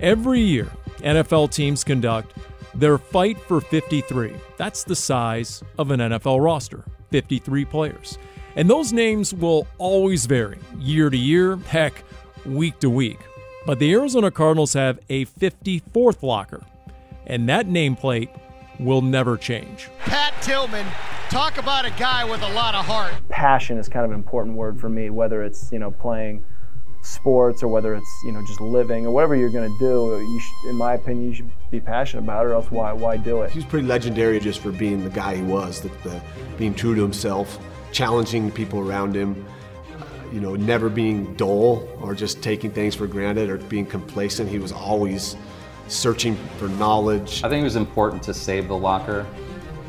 Every year, NFL teams conduct their fight for 53. That's the size of an NFL roster 53 players. And those names will always vary year to year, heck, week to week. But the Arizona Cardinals have a 54th locker, and that nameplate will never change. Pat Tillman, talk about a guy with a lot of heart. Passion is kind of an important word for me, whether it's, you know, playing sports or whether it's, you know, just living or whatever you're going to do. You should, in my opinion, you should be passionate about it or else why, why do it? He's pretty legendary just for being the guy he was, the, the being true to himself, challenging people around him, uh, you know, never being dull or just taking things for granted or being complacent. He was always searching for knowledge. I think it was important to save the locker.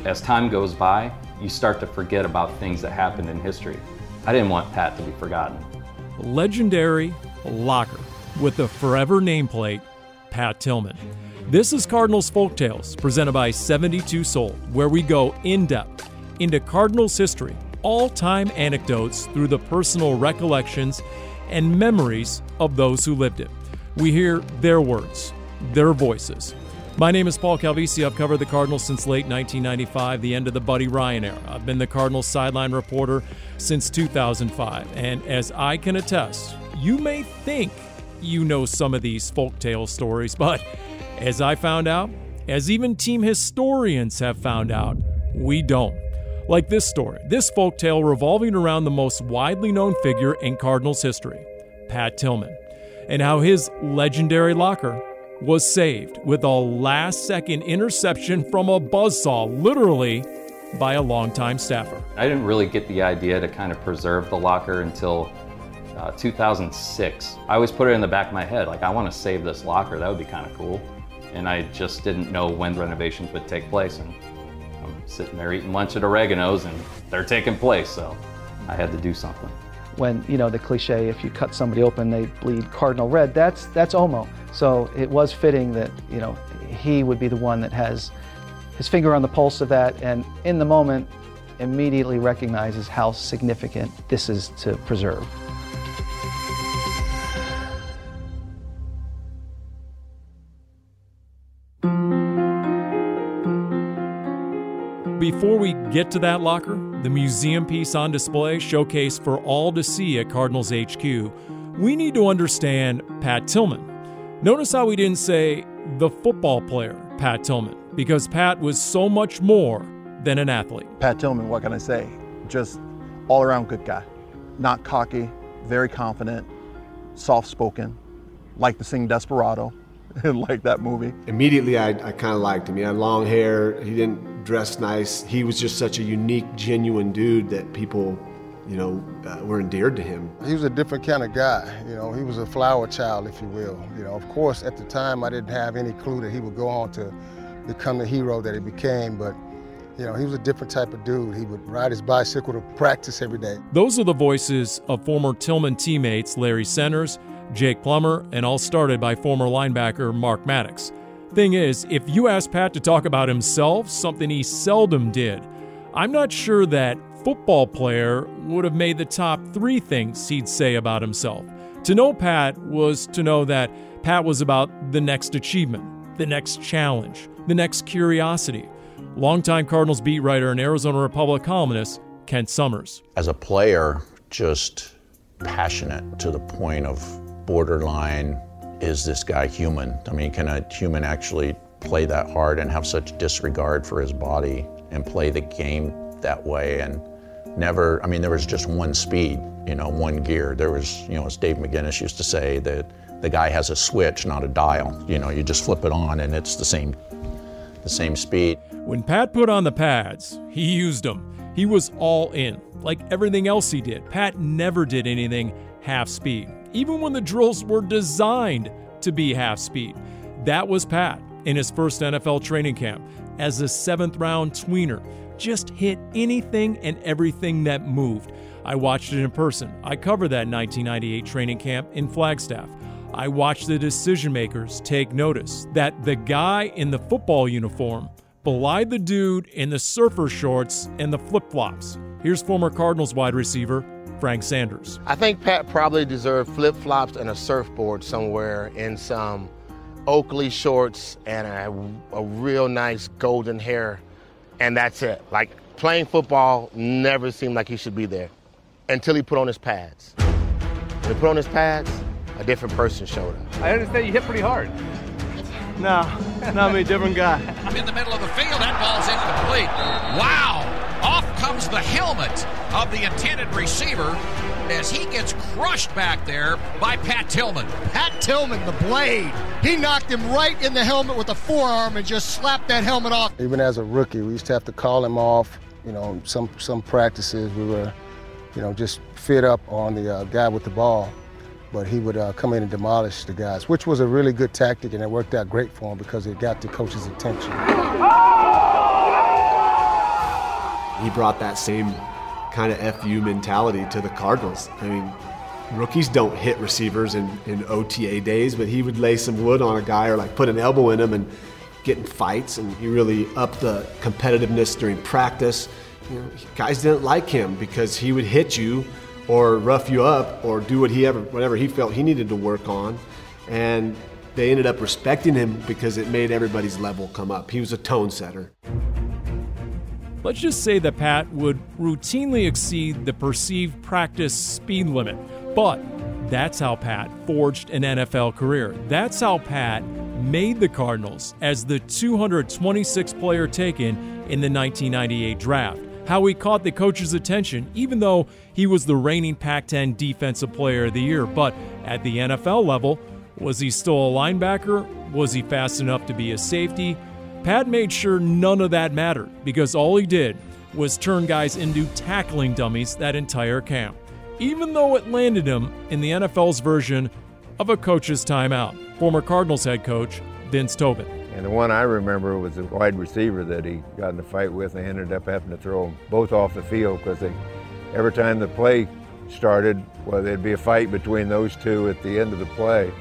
As time goes by, you start to forget about things that happened in history. I didn't want Pat to be forgotten. Legendary locker with the forever nameplate, Pat Tillman. This is Cardinals Folktales, presented by 72 Sold, where we go in depth into Cardinals history, all time anecdotes through the personal recollections and memories of those who lived it. We hear their words, their voices. My name is Paul Calvisi. I've covered the Cardinals since late 1995, the end of the Buddy Ryan era. I've been the Cardinals sideline reporter since 2005. And as I can attest, you may think you know some of these folktale stories, but as I found out, as even team historians have found out, we don't. Like this story, this folktale revolving around the most widely known figure in Cardinals history, Pat Tillman, and how his legendary locker was saved with a last second interception from a buzzsaw, literally by a longtime staffer. I didn't really get the idea to kind of preserve the locker until uh, 2006. I always put it in the back of my head, like, I want to save this locker. That would be kind of cool. And I just didn't know when renovations would take place. And I'm sitting there eating lunch at Oregano's and they're taking place. So I had to do something. When, you know, the cliche, if you cut somebody open, they bleed cardinal red, that's, that's Omo. So it was fitting that, you know, he would be the one that has his finger on the pulse of that and in the moment immediately recognizes how significant this is to preserve. Before we get to that locker, the museum piece on display showcased for all to see at Cardinals HQ, we need to understand Pat Tillman. Notice how we didn't say the football player, Pat Tillman, because Pat was so much more than an athlete. Pat Tillman, what can I say? Just all around good guy. Not cocky, very confident, soft spoken, liked to sing Desperado, like that movie. Immediately, I, I kind of liked him. He had long hair, he didn't dress nice. He was just such a unique, genuine dude that people you know, uh, were endeared to him. He was a different kind of guy. You know, he was a flower child, if you will. You know, of course, at the time, I didn't have any clue that he would go on to become the hero that he became, but you know, he was a different type of dude. He would ride his bicycle to practice every day. Those are the voices of former Tillman teammates Larry Centers, Jake Plummer, and all started by former linebacker Mark Maddox. Thing is, if you ask Pat to talk about himself, something he seldom did, I'm not sure that football player would have made the top three things he'd say about himself. To know Pat was to know that Pat was about the next achievement, the next challenge, the next curiosity. Longtime Cardinals beat writer and Arizona Republic columnist Kent Somers. As a player, just passionate to the point of borderline is this guy human? I mean, can a human actually play that hard and have such disregard for his body and play the game that way? And never, I mean, there was just one speed, you know, one gear. There was, you know, as Dave McGinnis used to say, that the guy has a switch, not a dial. You know, you just flip it on and it's the same, the same speed. When Pat put on the pads, he used them. He was all in. Like everything else he did, Pat never did anything half speed, even when the drills were designed to be half speed. That was Pat in his first NFL training camp as a seventh round tweener just hit anything and everything that moved. I watched it in person. I covered that 1998 training camp in Flagstaff. I watched the decision makers take notice that the guy in the football uniform belied the dude in the surfer shorts and the flip flops. Here's former Cardinals wide receiver Frank Sanders. I think Pat probably deserved flip flops and a surfboard somewhere in some Oakley shorts and a, a real nice golden hair, and that's it. Like playing football never seemed like he should be there until he put on his pads. When he put on his pads, a different person showed up. I understand you hit pretty hard. No, not me, different guy. I'm in the middle of the field, that ball's incomplete. Wow! Off comes the helmet of the intended receiver as he gets crushed back there by Pat Tillman. Pat Tillman, the blade. He knocked him right in the helmet with a forearm and just slapped that helmet off. Even as a rookie, we used to have to call him off. You know, some some practices we were, you know, just fit up on the uh, guy with the ball but he would uh, come in and demolish the guys, which was a really good tactic, and it worked out great for him because it got the coach's attention. He brought that same kind of FU mentality to the Cardinals. I mean, rookies don't hit receivers in, in OTA days, but he would lay some wood on a guy or like put an elbow in him and get in fights, and he really upped the competitiveness during practice. You know, guys didn't like him because he would hit you or rough you up or do what he ever whatever he felt he needed to work on. And they ended up respecting him because it made everybody's level come up. He was a tone setter. Let's just say that pat would routinely exceed the perceived practice speed limit. But that's how pat forged an nfl career. That's how pat made the cardinals as the 226th player taken in the 1998 draft how he caught the coach's attention, even though he was the reigning Pac 10 Defensive Player of the Year. But at the NFL level, was he still a linebacker? Was he fast enough to be a safety? Pat made sure none of that mattered because all he did was turn guys into tackling dummies that entire camp, even though it landed him in the NFL's version of a coach's timeout. Former Cardinals head coach Vince Tobin. And the one I remember was a wide receiver that he got in a fight with and ended up having to throw them both off the field because they, every time the play started, well, there'd be a fight between those two at the end of the play.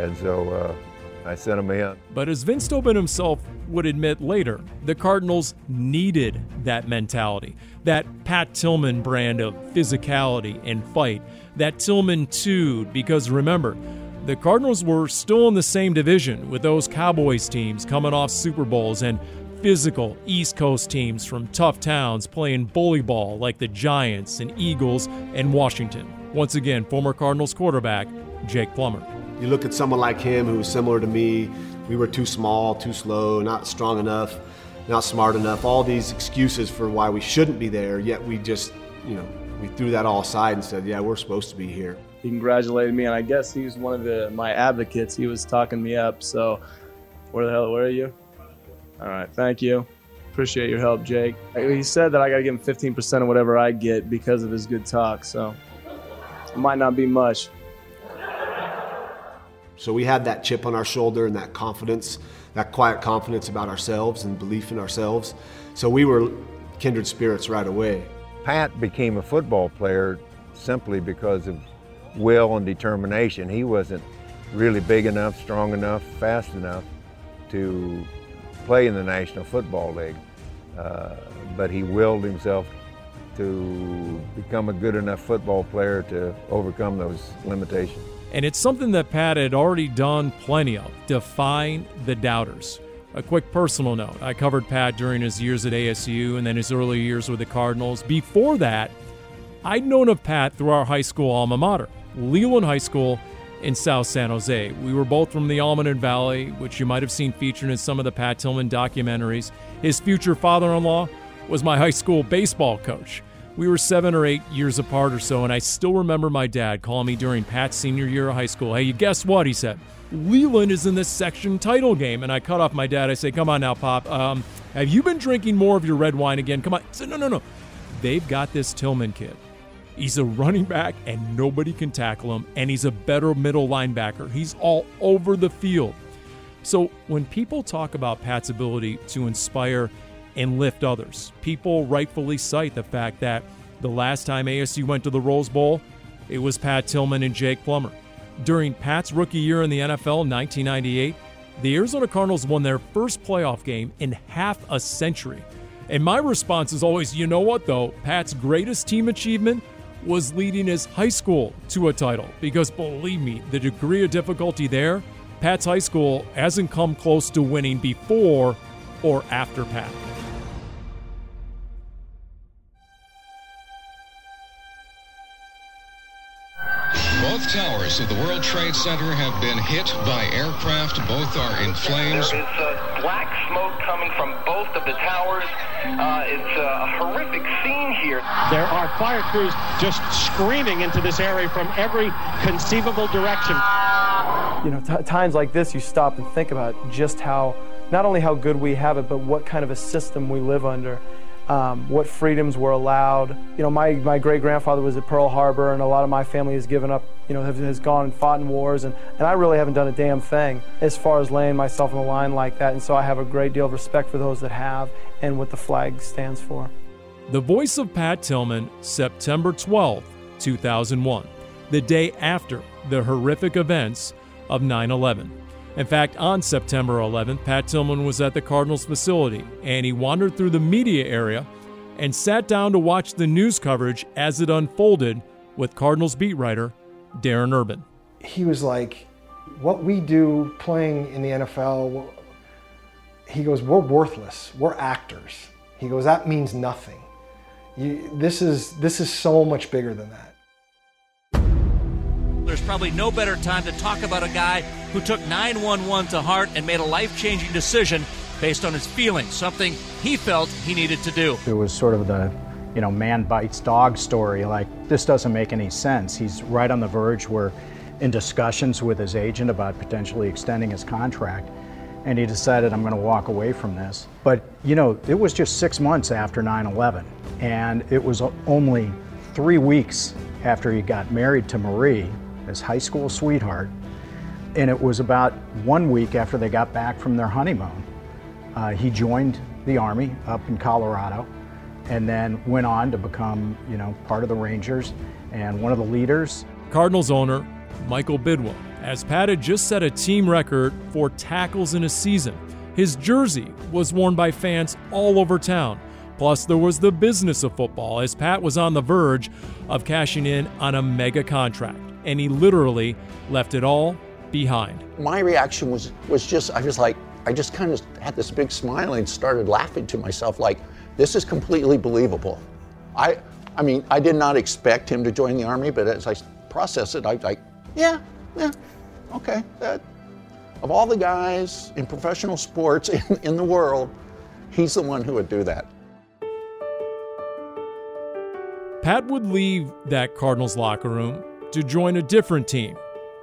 And so uh, I sent him in. But as Vince Tobin himself would admit later, the Cardinals needed that mentality, that Pat Tillman brand of physicality and fight, that Tillman 2, because remember, the Cardinals were still in the same division with those Cowboys teams coming off Super Bowls and physical East Coast teams from tough towns playing bully ball like the Giants and Eagles and Washington. Once again, former Cardinals quarterback Jake Plummer. You look at someone like him who was similar to me. We were too small, too slow, not strong enough, not smart enough. All these excuses for why we shouldn't be there, yet we just, you know, we threw that all aside and said, yeah, we're supposed to be here he congratulated me, and I guess he was one of the my advocates. He was talking me up. So, where the hell? Where are you? All right, thank you. Appreciate your help, Jake. He said that I got to give him 15% of whatever I get because of his good talk. So, it might not be much. So we had that chip on our shoulder and that confidence, that quiet confidence about ourselves and belief in ourselves. So we were kindred spirits right away. Pat became a football player simply because of will and determination. He wasn't really big enough, strong enough, fast enough to play in the National Football League. Uh, but he willed himself to become a good enough football player to overcome those limitations. And it's something that Pat had already done plenty of define the doubters. A quick personal note I covered Pat during his years at ASU and then his early years with the Cardinals. Before that, I'd known of Pat through our high school alma mater. Leland High School in South San Jose. We were both from the Almaden Valley, which you might have seen featured in some of the Pat Tillman documentaries. His future father in law was my high school baseball coach. We were seven or eight years apart or so, and I still remember my dad calling me during Pat's senior year of high school. Hey, you guess what? He said, Leland is in this section title game. And I cut off my dad. I say, Come on now, Pop. Um, have you been drinking more of your red wine again? Come on. He said, No, no, no. They've got this Tillman kid. He's a running back and nobody can tackle him, and he's a better middle linebacker. He's all over the field. So when people talk about Pat's ability to inspire and lift others, people rightfully cite the fact that the last time ASU went to the Rose Bowl, it was Pat Tillman and Jake Plummer. During Pat's rookie year in the NFL in 1998, the Arizona Cardinals won their first playoff game in half a century. And my response is always, you know what, though? Pat's greatest team achievement was leading his high school to a title because believe me, the degree of difficulty there Pat's high school hasn't come close to winning before or after Pat. Both towers of the World Trade Center have been hit by aircraft. Both are in flames. Uh, There is black smoke coming from both of the towers. Uh, it's a horrific scene here. There are fire crews just screaming into this area from every conceivable direction. You know, t- times like this, you stop and think about just how, not only how good we have it, but what kind of a system we live under um, what freedoms were allowed. You know, my, my great grandfather was at Pearl Harbor, and a lot of my family has given up, you know, have, has gone and fought in wars, and, and I really haven't done a damn thing as far as laying myself on the line like that. And so I have a great deal of respect for those that have and what the flag stands for. The voice of Pat Tillman, September 12, 2001, the day after the horrific events of 9 11. In fact, on September 11th, Pat Tillman was at the Cardinals facility and he wandered through the media area and sat down to watch the news coverage as it unfolded with Cardinals beat writer Darren Urban. He was like, What we do playing in the NFL, he goes, We're worthless. We're actors. He goes, That means nothing. You, this, is, this is so much bigger than that. There's probably no better time to talk about a guy who took 911 to heart and made a life changing decision based on his feelings, something he felt he needed to do. It was sort of the, you know, man bites dog story. Like, this doesn't make any sense. He's right on the verge. We're in discussions with his agent about potentially extending his contract. And he decided, I'm going to walk away from this. But, you know, it was just six months after 9 11. And it was only three weeks after he got married to Marie, his high school sweetheart. And it was about one week after they got back from their honeymoon. Uh, he joined the Army up in Colorado and then went on to become, you know, part of the Rangers and one of the leaders. Cardinals owner Michael Bidwill, as Pat had just set a team record for tackles in a season. His jersey was worn by fans all over town. Plus, there was the business of football, as Pat was on the verge of cashing in on a mega contract, and he literally left it all behind. My reaction was was just I was like I just kind of had this big smile and started laughing to myself like this is completely believable. I I mean I did not expect him to join the army, but as I process it, I was like yeah yeah okay that of all the guys in professional sports in, in the world, he's the one who would do that. Pat would leave that Cardinals locker room to join a different team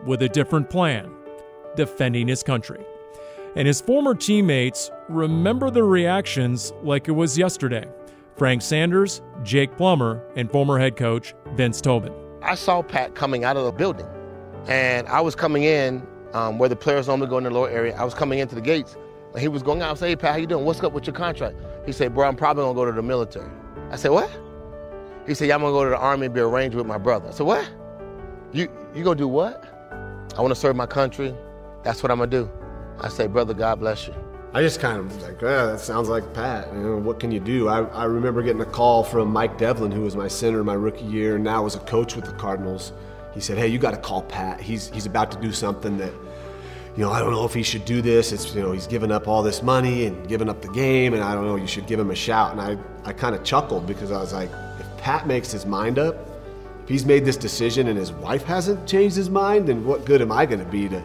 with a different plan, defending his country. And his former teammates remember the reactions like it was yesterday. Frank Sanders, Jake Plummer, and former head coach Vince Tobin. I saw Pat coming out of the building, and I was coming in um, where the players normally go in the lower area. I was coming into the gates, and he was going out. I said, "Hey Pat, how you doing? What's up with your contract?" He said, "Bro, I'm probably gonna go to the military." I said, "What?" He said, "Yeah, I'm gonna go to the army and be a arranged with my brother." I said, "What? You you gonna do what?" I want to serve my country. That's what I'm gonna do. I say, brother, God bless you. I just kind of like, yeah, that sounds like Pat. You know, what can you do? I, I remember getting a call from Mike Devlin, who was my center my rookie year and now was a coach with the Cardinals. He said, hey, you got to call Pat. He's, he's about to do something that, you know, I don't know if he should do this. It's, you know, he's given up all this money and given up the game, and I don't know, you should give him a shout. And I, I kind of chuckled because I was like, if Pat makes his mind up, if he's made this decision and his wife hasn't changed his mind, then what good am I going to be to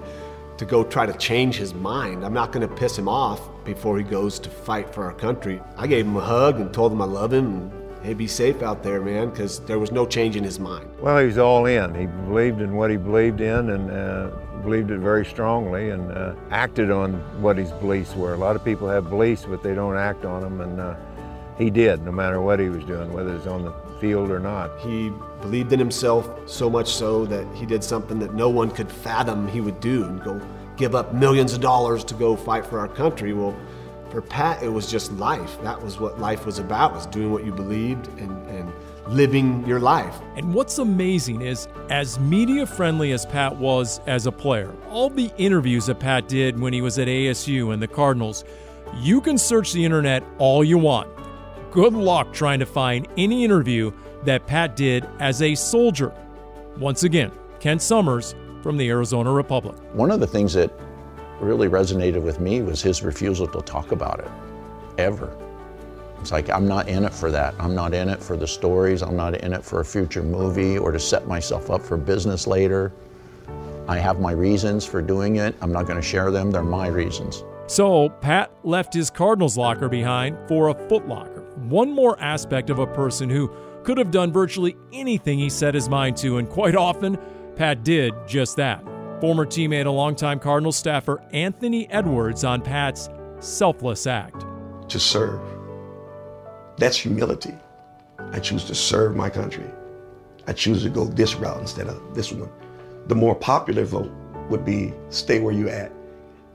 to go try to change his mind. I'm not going to piss him off before he goes to fight for our country. I gave him a hug and told him I love him and hey, be safe out there, man, because there was no change in his mind. Well, he was all in. He believed in what he believed in and uh, believed it very strongly and uh, acted on what his beliefs were. A lot of people have beliefs, but they don't act on them, and uh, he did, no matter what he was doing, whether it's on the field or not. He believed in himself so much so that he did something that no one could fathom he would do and go give up millions of dollars to go fight for our country. Well, for Pat, it was just life. That was what life was about, was doing what you believed and, and living your life. And what's amazing is, as media friendly as Pat was as a player, all the interviews that Pat did when he was at ASU and the Cardinals, you can search the internet all you want. Good luck trying to find any interview that Pat did as a soldier. Once again, Kent Somers from the Arizona Republic. One of the things that really resonated with me was his refusal to talk about it, ever. It's like, I'm not in it for that. I'm not in it for the stories. I'm not in it for a future movie or to set myself up for business later. I have my reasons for doing it. I'm not going to share them. They're my reasons. So, Pat left his Cardinals locker behind for a Foot Locker. One more aspect of a person who could have done virtually anything he set his mind to, and quite often, Pat did just that. Former teammate and longtime Cardinals staffer Anthony Edwards on Pat's selfless act. To serve. That's humility. I choose to serve my country. I choose to go this route instead of this one. The more popular vote would be stay where you're at,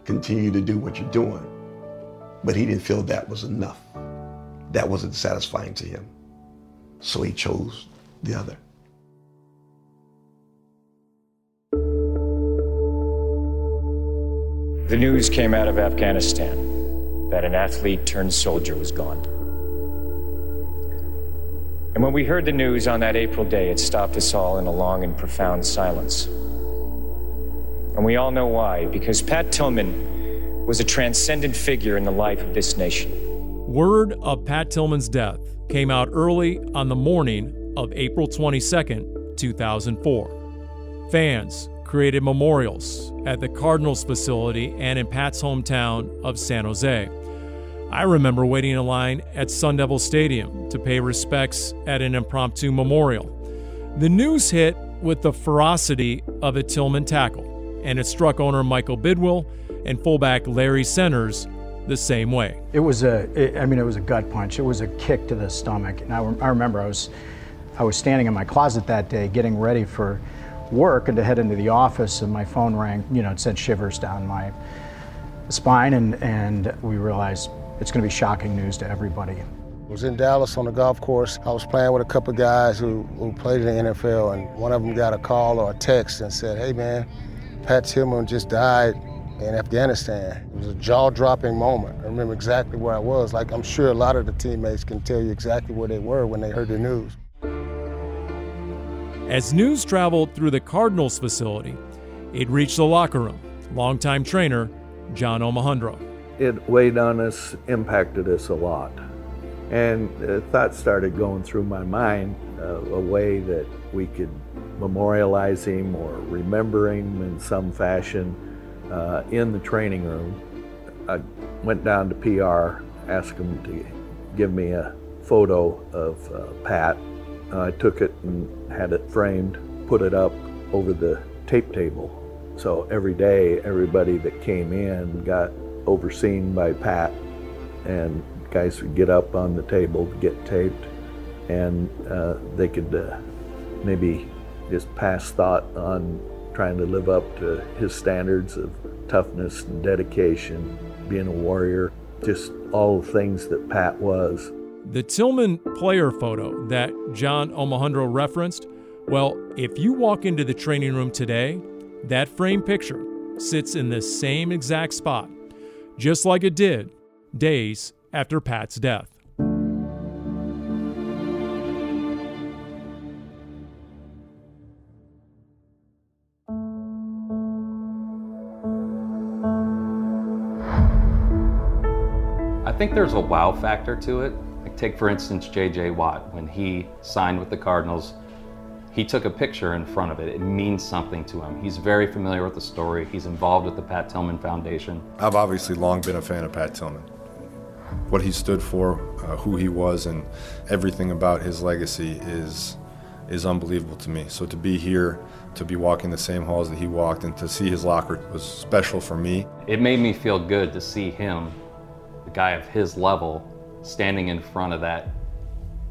continue to do what you're doing. But he didn't feel that was enough. That wasn't satisfying to him. So he chose the other. The news came out of Afghanistan that an athlete turned soldier was gone. And when we heard the news on that April day, it stopped us all in a long and profound silence. And we all know why, because Pat Tillman was a transcendent figure in the life of this nation. Word of Pat Tillman's death came out early on the morning of April 22, 2004. Fans created memorials at the Cardinals facility and in Pat's hometown of San Jose. I remember waiting in line at Sun Devil Stadium to pay respects at an impromptu memorial. The news hit with the ferocity of a Tillman tackle, and it struck owner Michael Bidwill and fullback Larry Centers the same way. It was a, it, I mean, it was a gut punch. It was a kick to the stomach. And I, I remember I was, I was standing in my closet that day getting ready for work and to head into the office, and my phone rang. You know, it sent shivers down my spine, and and we realized it's going to be shocking news to everybody. I was in Dallas on the golf course. I was playing with a couple of guys who, who played in the NFL, and one of them got a call or a text and said, "Hey man, Pat Tillman just died in Afghanistan." It was a jaw-dropping moment. I remember exactly where I was. Like I'm sure a lot of the teammates can tell you exactly where they were when they heard the news. As news traveled through the Cardinals facility, it reached the locker room. Longtime trainer John Omohundro. It weighed on us, impacted us a lot. And uh, thoughts started going through my mind uh, a way that we could memorialize him or remember him in some fashion uh, in the training room. I went down to PR, asked them to give me a photo of uh, Pat. I took it and had it framed, put it up over the tape table. So every day, everybody that came in got overseen by Pat, and guys would get up on the table to get taped, and uh, they could uh, maybe just pass thought on trying to live up to his standards of toughness and dedication, being a warrior, just all the things that Pat was. The Tillman player photo that John Omohundro referenced, well, if you walk into the training room today, that frame picture sits in the same exact spot, just like it did days after Pat's death. Think there's a wow factor to it. Like take for instance J.J. Watt when he signed with the Cardinals. He took a picture in front of it. It means something to him. He's very familiar with the story. He's involved with the Pat Tillman Foundation. I've obviously long been a fan of Pat Tillman. What he stood for, uh, who he was, and everything about his legacy is is unbelievable to me. So to be here, to be walking the same halls that he walked, and to see his locker was special for me. It made me feel good to see him, guy of his level, standing in front of that,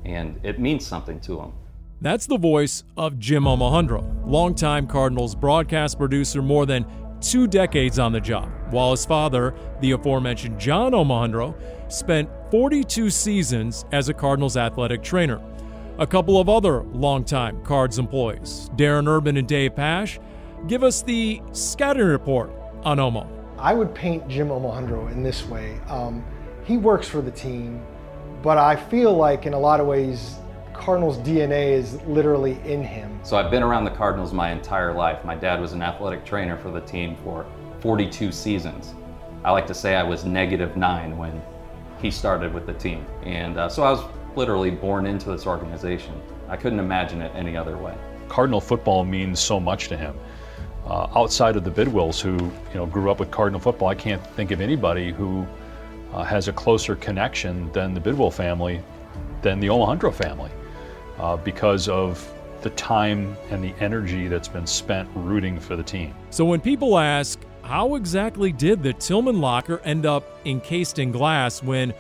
and it means something to him. That's the voice of Jim Omohundro, longtime Cardinals broadcast producer, more than two decades on the job, while his father, the aforementioned John Omohundro, spent 42 seasons as a Cardinals athletic trainer. A couple of other longtime Cards employees, Darren Urban and Dave Pasch, give us the scouting report on Omo. I would paint Jim Omohundro in this way. Um, he works for the team, but I feel like in a lot of ways, Cardinals DNA is literally in him. So I've been around the Cardinals my entire life. My dad was an athletic trainer for the team for 42 seasons. I like to say I was negative nine when he started with the team. And uh, so I was literally born into this organization. I couldn't imagine it any other way. Cardinal football means so much to him. Uh, outside of the Bidwills, who you know grew up with Cardinal football, I can't think of anybody who uh, has a closer connection than the Bidwill family, than the Omohundro family, uh, because of the time and the energy that's been spent rooting for the team. So when people ask, how exactly did the Tillman locker end up encased in glass when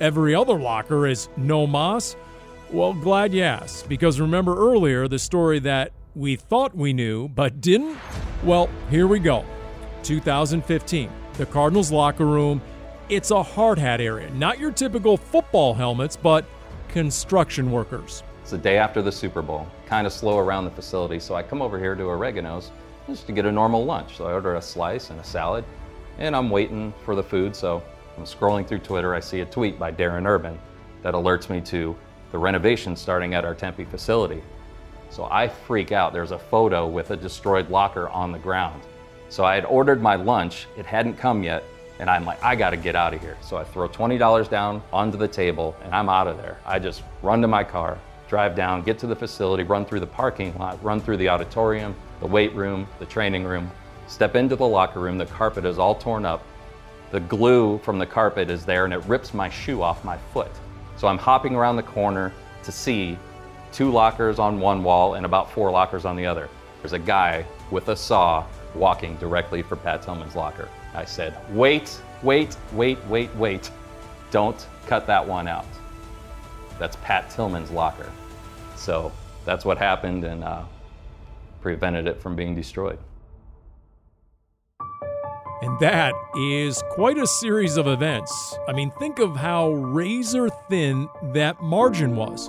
every other locker is no moss? Well, glad you asked, because remember earlier the story that we thought we knew but didn't? Well, here we go. 2015, the Cardinals locker room. It's a hard hat area, not your typical football helmets, but construction workers. It's the day after the Super Bowl, kind of slow around the facility, so I come over here to Oregano's just to get a normal lunch. So I order a slice and a salad, and I'm waiting for the food. So I'm scrolling through Twitter, I see a tweet by Darren Urban that alerts me to the renovation starting at our Tempe facility. So I freak out. There's a photo with a destroyed locker on the ground. So I had ordered my lunch, it hadn't come yet, and I'm like, I gotta get out of here. So I throw $20 down onto the table and I'm out of there. I just run to my car, drive down, get to the facility, run through the parking lot, run through the auditorium, the weight room, the training room, step into the locker room, the carpet is all torn up. The glue from the carpet is there and it rips my shoe off my foot. So I'm hopping around the corner to see two lockers on one wall and about four lockers on the other. There's a guy with a saw walking directly for Pat Tillman's locker. I said, wait, wait, wait, wait, wait. Don't cut that one out. That's Pat Tillman's locker. So that's what happened and uh, prevented it from being destroyed. And that is quite a series of events. I mean, think of how razor thin that margin was.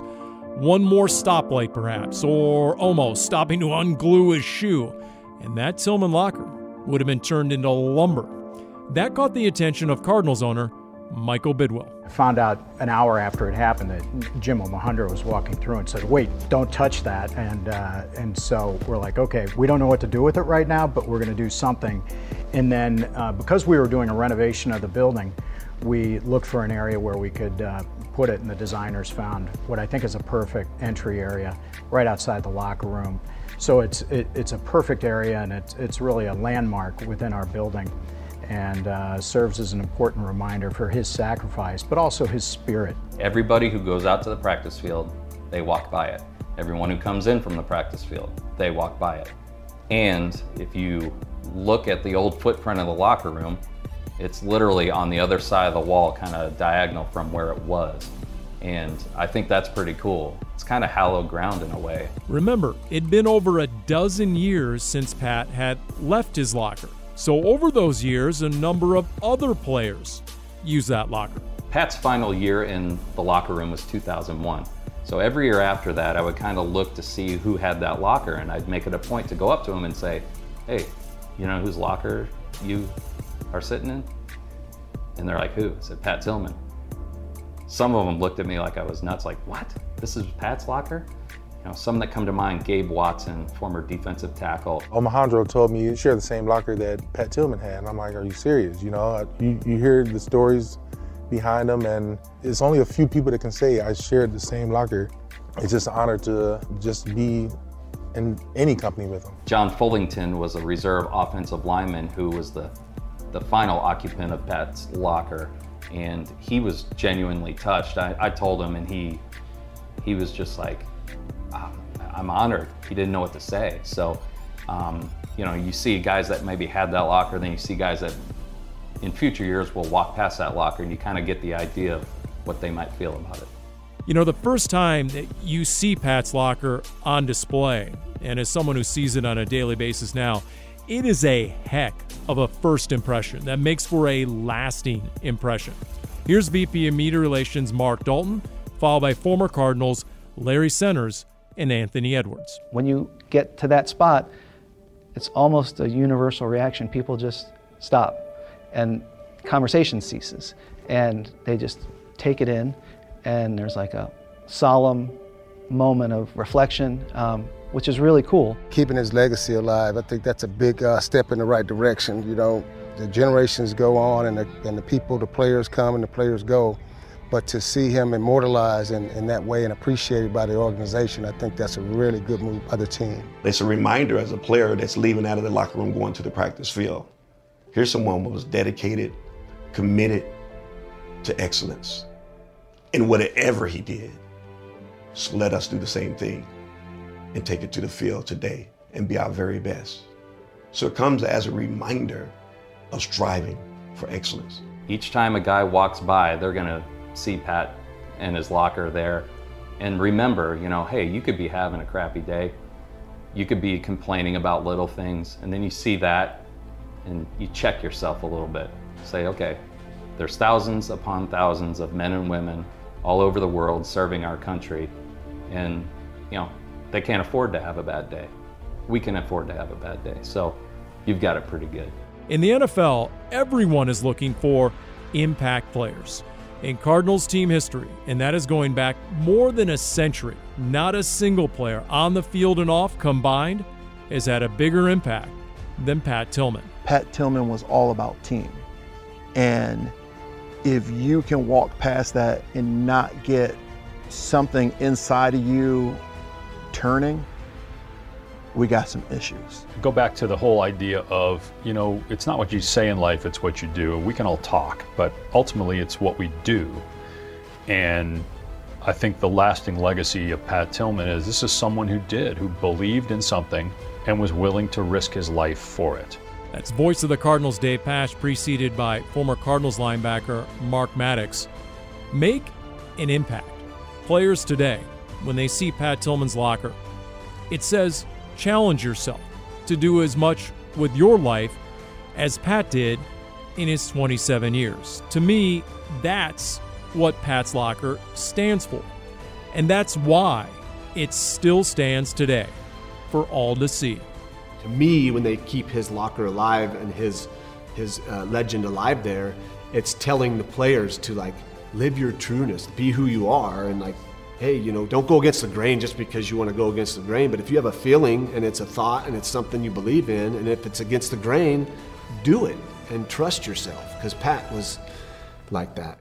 One more stoplight, perhaps, or almost stopping to unglue his shoe, and that Tillman locker would have been turned into lumber. That caught the attention of Cardinals owner Michael Bidwill. I found out an hour after it happened that Jim Omohundro was walking through and said, "Wait, don't touch that." And uh, and so we're like, "Okay, we don't know what to do with it right now, but we're going to do something." And then uh, because we were doing a renovation of the building, we looked for an area where we could uh, put it, and the designers found what I think is a perfect entry area right outside the locker room. So it's it, it's a perfect area, and it's it's really a landmark within our building and uh, serves as an important reminder for his sacrifice, but also his spirit. Everybody who goes out to the practice field, they walk by it. Everyone who comes in from the practice field, they walk by it. And if you look at the old footprint of the locker room, it's literally on the other side of the wall, kind of diagonal from where it was. And I think that's pretty cool. It's kind of hallowed ground in a way. Remember, it'd been over a dozen years since Pat had left his locker. So, over those years, a number of other players used that locker. Pat's final year in the locker room was 2001. So, every year after that, I would kind of look to see who had that locker, and I'd make it a point to go up to him and say, Hey, you know whose locker you are sitting in? And they're like, Who? I said, Pat Tillman. Some of them looked at me like I was nuts, like, What? This is Pat's locker? You know, some that come to mind, Gabe Watson, former defensive tackle. Omohundro told me you share the same locker that Pat Tillman had. And I'm like, are you serious? You know, you, you hear the stories behind them, and it's only a few people that can say I shared the same locker. It's just an honor to just be in any company with them. John Fullington was a reserve offensive lineman who was the, the final occupant of Pat's locker, and he was genuinely touched. I, I told him, and he he was just like, I'm honored. He didn't know what to say. So, um, you know, you see guys that maybe had that locker, then you see guys that in future years will walk past that locker and you kind of get the idea of what they might feel about it. You know, the first time that you see Pat's locker on display, and as someone who sees it on a daily basis now, it is a heck of a first impression that makes for a lasting impression. Here's VP of Media Relations Mark Dalton, followed by former Cardinals Larry Centers and Anthony Edwards. When you get to that spot, it's almost a universal reaction. People just stop and conversation ceases and they just take it in and there's like a solemn moment of reflection, um, which is really cool. Keeping his legacy alive, I think that's a big uh, step in the right direction. You know, the generations go on and the, and the people, the players come and the players go. But to see him immortalized in, in that way and appreciated by the organization, I think that's a really good move by the team. It's a reminder as a player that's leaving out of the locker room going to the practice field. Here's someone who was dedicated, committed to excellence in whatever he did. So let us do the same thing and take it to the field today and be our very best. So it comes as a reminder of striving for excellence. Each time a guy walks by, they're going to see Pat in his locker there and remember, you know, hey, you could be having a crappy day. You could be complaining about little things. And then you see that and you check yourself a little bit. Say, okay, there's thousands upon thousands of men and women all over the world serving our country. And, you know, they can't afford to have a bad day. We can afford to have a bad day. So you've got it pretty good. In the NFL, everyone is looking for impact players. In Cardinals team history, and that is going back more than a century, not a single player on the field and off combined has had a bigger impact than Pat Tillman. Pat Tillman was all about team. And if you can walk past that and not get something inside of you turning, we got some issues. Go back to the whole idea of, you know, it's not what you say in life, it's what you do. We can all talk, but ultimately it's what we do. And I think the lasting legacy of Pat Tillman is this is someone who did, who believed in something and was willing to risk his life for it. That's voice of the Cardinals Dave Pasch, preceded by former Cardinals linebacker Mark Maddox. Make an impact. Players today, when they see Pat Tillman's locker, it says challenge yourself to do as much with your life as Pat did in his 27 years. To me, that's what Pat's Locker stands for. And that's why it still stands today for all to see. To me, when they keep his locker alive and his his uh, legend alive there, it's telling the players to like live your trueness, be who you are, and like hey, you know, don't go against the grain just because you want to go against the grain. But if you have a feeling and it's a thought and it's something you believe in, and if it's against the grain, do it and trust yourself. Because Pat was like that.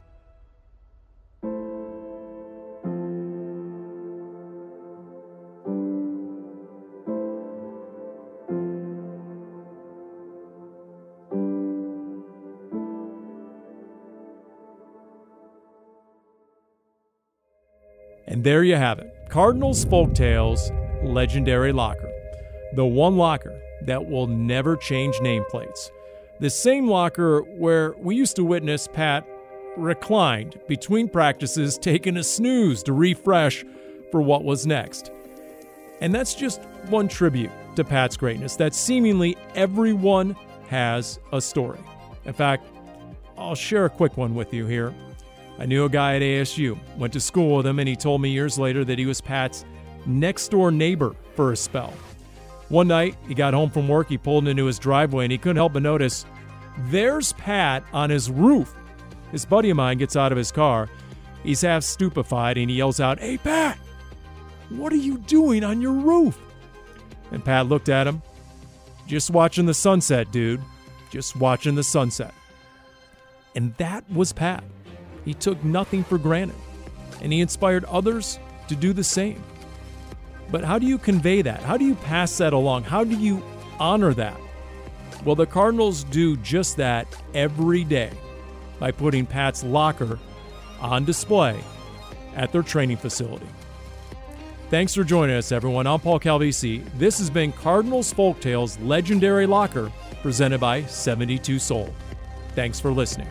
And there you have it Cardinals Folktales Legendary Locker. The one locker that will never change nameplates. The same locker where we used to witness Pat reclined between practices, taking a snooze to refresh for what was next. And that's just one tribute to Pat's greatness that seemingly everyone has a story. In fact, I'll share a quick one with you here. I knew a guy at ASU, went to school with him, and he told me years later that he was Pat's next door neighbor for a spell. One night, he got home from work, he pulled into his driveway, and he couldn't help but notice there's Pat on his roof. This buddy of mine gets out of his car. He's half stupefied and he yells out, Hey, Pat, what are you doing on your roof? And Pat looked at him, Just watching the sunset, dude. Just watching the sunset. And that was Pat. He took nothing for granted, and he inspired others to do the same. But how do you convey that? How do you pass that along? How do you honor that? Well, the Cardinals do just that every day by putting Pat's locker on display at their training facility. Thanks for joining us, everyone. I'm Paul Calvisi. This has been Cardinals Folktales Legendary Locker, presented by 72 Sold. Thanks for listening.